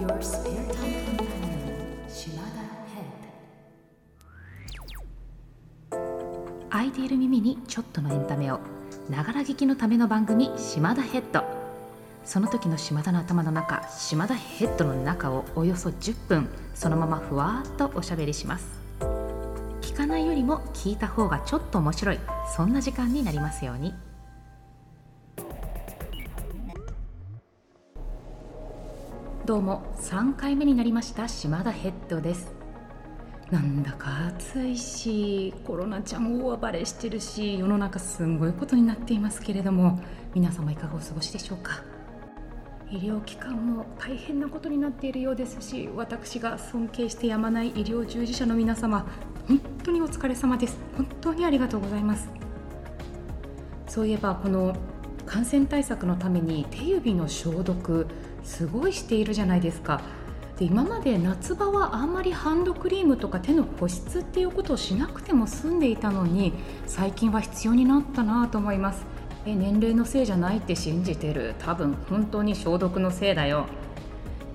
Your spare time companion, Shimada Head. 空いている耳にちょっとのエンタメをながら聞きのための番組島田ヘッドその時の島田の頭の中島田ヘッドの中をおよそ10分そのままふわっとおしゃべりします聞かないよりも聞いた方がちょっと面白いそんな時間になりますようにどうも3回目になりました島田ヘッドです。なんだか暑いしコロナちゃん大暴れしてるし世の中すんごいことになっていますけれども皆様いかがお過ごしでしょうか？医療機関も大変なことになっているようですし私が尊敬してやまない医療従事者の皆様本当にお疲れ様です。本当にありがとうございます。そういえばこの感染対策のために手指の消毒すごいしているじゃないですか。で今まで夏場はあんまりハンドクリームとか手の保湿っていうことをしなくても済んでいたのに最近は必要になったなと思います。え年齢のせいじゃないって信じてる？多分本当に消毒のせいだよ。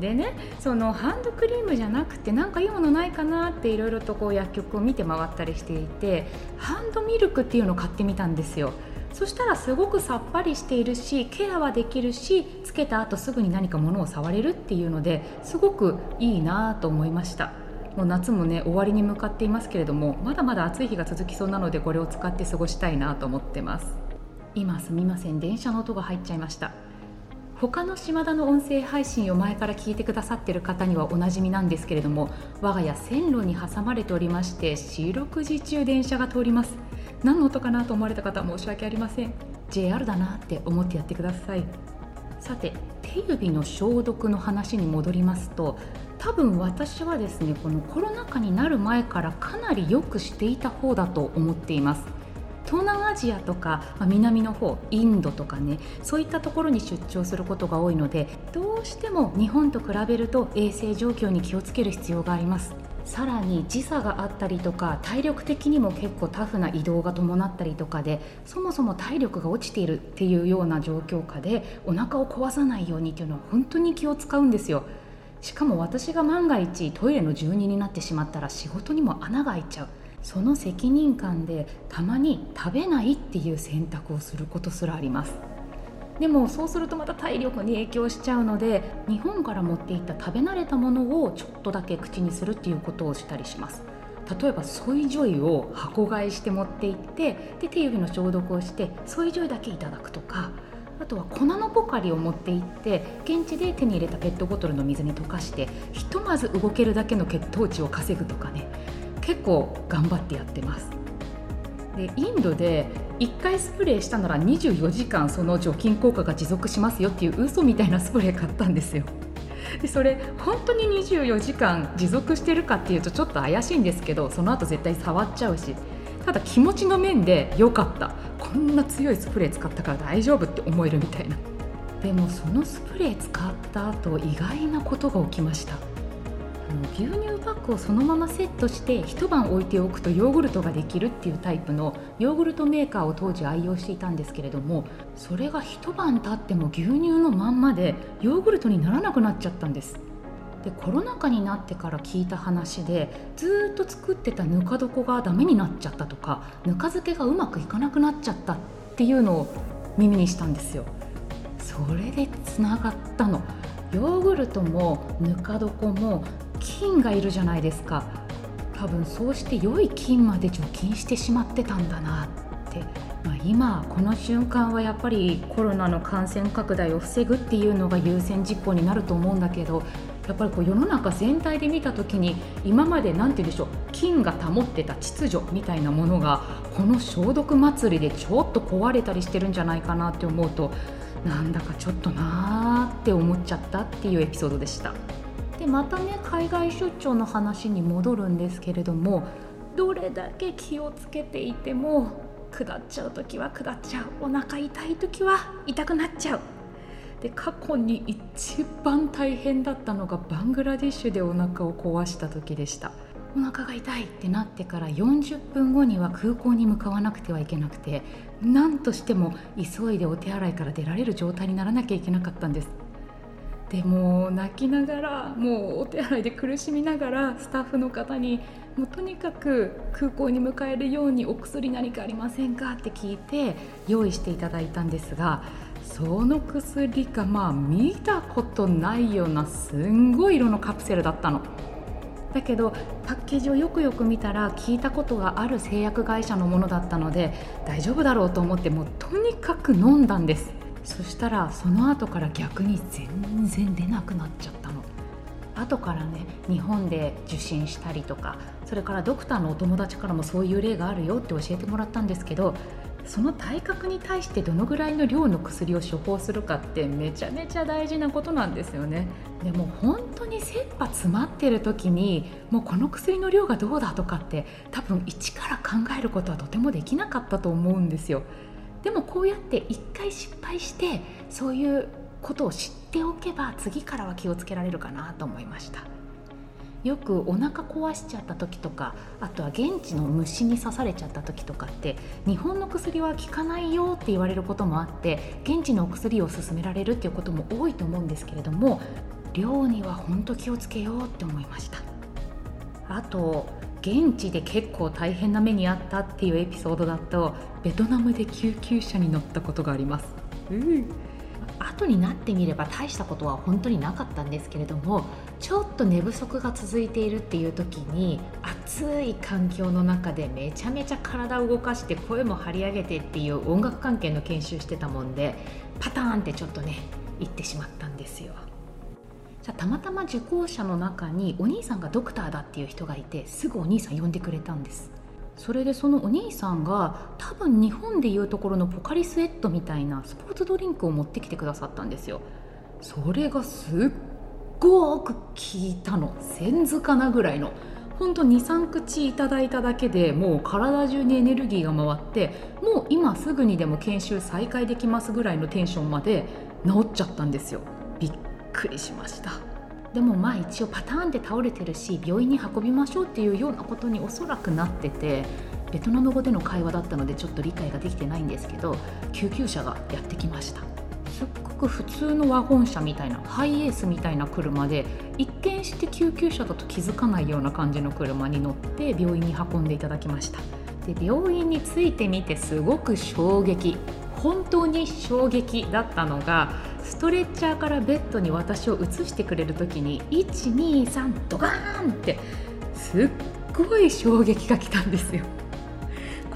でねそのハンドクリームじゃなくてなんかいいものないかなっていろいろとこう薬局を見て回ったりしていてハンドミルクっていうのを買ってみたんですよ。そしたらすごくさっぱりしているしケアはできるしつけた後すぐに何か物を触れるっていうのですごくいいなと思いました。もう夏もね終わりに向かっていますけれどもまだまだ暑い日が続きそうなのでこれを使って過ごしたいなと思ってます。今すみません電車の音が入っちゃいました。他の島田の音声配信を前から聞いてくださっている方にはおなじみなんですけれども我が家線路に挟まれておりまして四六時中電車が通ります。何の音かなと思われた方申し訳ありません。JR だなって思ってやってください。さて手指の消毒の話に戻りますと多分私はですねこのコロナ禍になる前からかなりよくしていた方だと思っています。東南アジアとか、まあ、南の方インドとかねそういったところに出張することが多いのでどうしても日本と比べると衛生状況に気をつける必要があります。さらに時差があったりとか体力的にも結構タフな移動が伴ったりとかでそもそも体力が落ちているっていうような状況下でお腹を壊さないようにっていうのは本当に気を使うんですよ。しかも私が万が一トイレの住人になってしまったら仕事にも穴が開いちゃう。その責任感でたまに食べないっていう選択をすることすらあります。でもそうするとまた体力に影響しちゃうので日本から持っていった食べ慣れたものをちょっとだけ口にするっていうことをしたりします。例えばソイジョイを箱買いして持って行ってで手指の消毒をしてソイジョイだけいただくとかあとは粉のポカリを持って行って現地で手に入れたペットボトルの水に溶かしてひとまず動けるだけの血糖値を稼ぐとかね。結構頑張ってやってます。でインドで1回スプレーしたなら24時間その除菌効果が持続しますよっていう嘘みたいなスプレー買ったんですよ。でそれ本当に24時間持続してるかっていうとちょっと怪しいんですけどその後絶対触っちゃうしただ気持ちの面で良かった。こんな強いスプレー使ったから大丈夫って思えるみたいな。でもそのスプレー使った後意外なことが起きました。牛乳パックをそのままセットして一晩置いておくとヨーグルトができるっていうタイプのヨーグルトメーカーを当時愛用していたんですけれどもそれが一晩経っても牛乳のまんまでヨーグルトにならなくなっちゃったんです。でコロナ禍になってから聞いた話でずっと作ってたぬか床がダメになっちゃったとかぬか漬けがうまくいかなくなっちゃったっていうのを耳にしたんですよ。それでつながったの。ヨーグルトもぬか床も菌がいるじゃないですか多分そうして良い菌まで除菌してしまってたんだなって、まあ、今この瞬間はやっぱりコロナの感染拡大を防ぐっていうのが優先事項になると思うんだけどやっぱりこう世の中全体で見た時に今まで何て言うんでしょう菌が保ってた秩序みたいなものがこの消毒祭りでちょっと壊れたりしてるんじゃないかなって思うとなんだかちょっとなーって思っちゃったっていうエピソードでした。でまたね海外出張の話に戻るんですけれどもどれだけ気をつけていても下っちゃう時は下っちゃうお腹痛い時は痛くなっちゃう。で過去に一番大変だったのがバングラディッシュでお腹を壊した時でした。お腹が痛いってなってから40分後には空港に向かわなくてはいけなくて何としても急いでお手洗いから出られる状態にならなきゃいけなかったんです。でも泣きながらもうお手洗いで苦しみながらスタッフの方にもうとにかく空港に迎えるようにお薬何かありませんかって聞いて用意していただいたんですがその薬がまあ見たことないようなすんごい色のカプセルだったの。だけどパッケージをよくよく見たら聞いたことがある製薬会社のものだったので大丈夫だろうと思ってもうとにかく飲んだんですそしたらその後から逆に全然出なくなっちゃったの。後からね日本で受診したりとかそれからドクターのお友達からもそういう例があるよって教えてもらったんですけどその体格に対してどのぐらいの量の薬を処方するかってめちゃめちゃ大事なことなんですよね。でも本当に切羽詰まってる時にもうこの薬の量がどうだとかって多分一から考えることはとてもできなかったと思うんですよ。でもこうやって一回失敗してそういうことを知っておけば次からは気をつけられるかなと思いました。よくお腹壊しちゃった時とかあとは現地の虫に刺されちゃった時とかって日本の薬は効かないよって言われることもあって現地のお薬を勧められるっていうことも多いと思うんですけれども量には本当気をつけようって思いました。あと現地で結構大変な目にあったっていうエピソードだとベトナムで救急車に乗ったことがあります、うん後になってみれば大したことは本当になかったんですけれどもちょっと寝不足が続いているっていう時に暑い環境の中でめちゃめちゃ体を動かして声も張り上げてっていう音楽関係の研修してたもんでパターンってちょっとね行ってしまったんですよ。じゃたまたま受講者の中にお兄さんがドクターだっていう人がいてすぐお兄さん呼んでくれたんです。それでそのお兄さんが多分日本でいうところのポカリスエットみたいなスポーツドリンクを持ってきてくださったんですよ。それがすっごく効いたの。千図かなぐらいの。ほんと23口いただいただけでもう体中にエネルギーが回ってもう今すぐにでも研修再開できますぐらいのテンションまで治っちゃったんですよ。くりしました。でもまあ一応パターンで倒れてるし病院に運びましょうっていうようなことにおそらくなっててベトナム語での会話だったのでちょっと理解ができてないんですけど救急車がやってきました。すっごく普通のワゴン車みたいなハイエースみたいな車で一見して救急車だと気づかないような感じの車に乗って病院に運んでいただきました。で病院に着いてみてすごく衝撃。本当に衝撃だったのがストレッチャーからベッドに私を移してくれる時に123ドカーンってすっごい衝撃が来たんですよ。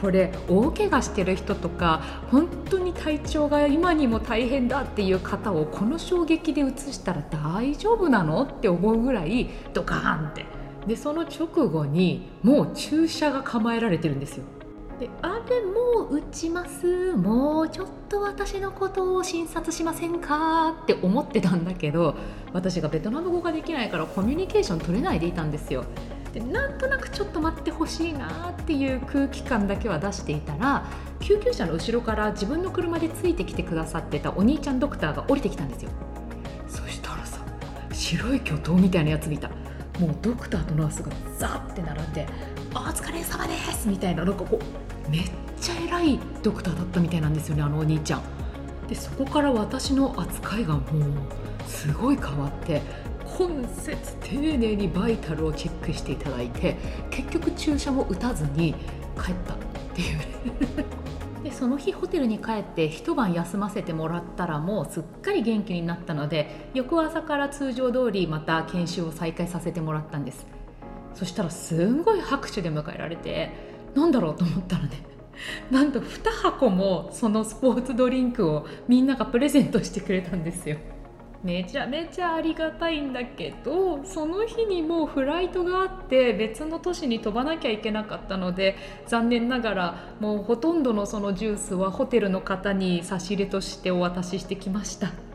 これ大怪我してる人とか本当に体調が今にも大変だっていう方をこの衝撃で移したら大丈夫なのって思うぐらいドカーンってでその直後にもう注射が構えられてるんですよであれもう打ちます。もうちょっと私のことを診察しませんか？って思ってたんだけど私がベトナム語ができないからコミュニケーション取れないでいたんですよ。でなんとなくちょっと待ってほしいなっていう空気感だけは出していたら救急車の後ろから自分の車でついてきてくださってたお兄ちゃんドクターが降りてきたんですよ。そしたらさ白い巨頭みたいなやつ見た。もうドクターとナースがザッて並んで「お疲れ様です」みたいななんかこうめっちゃ偉いドクターだったみたいなんですよねあのお兄ちゃん。でそこから私の扱いがもうすごい変わって今節丁寧にバイタルをチェックしていただいて結局注射も打たずに帰ったっていう。でその日ホテルに帰って一晩休ませてもらったらもうすっかり元気になったので翌朝から通常通りまた研修を再開させてもらったんです。そしたらすんごい拍手で迎えられてなんだろうと思ったらね なんと2箱もそのスポーツドリンクをみんながプレゼントしてくれたんですよめちゃめちゃありがたいんだけどその日にもうフライトがあって別の都市に飛ばなきゃいけなかったので残念ながらもうほとんどのそのジュースはホテルの方に差し入れとしてお渡ししてきました。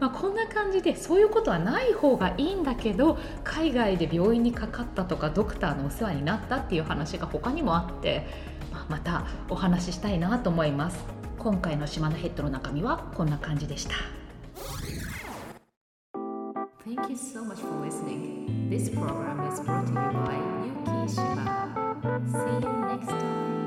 まあ、こんな感じでそういうことはない方がいいんだけど海外で病院にかかったとかドクターのお世話になったっていう話が他にもあって、まあ、またお話ししたいなと思います今回の島のヘッドの中身はこんな感じでした Thank you so much for listening. This program is brought to you by Yuki Shibata. See you next time.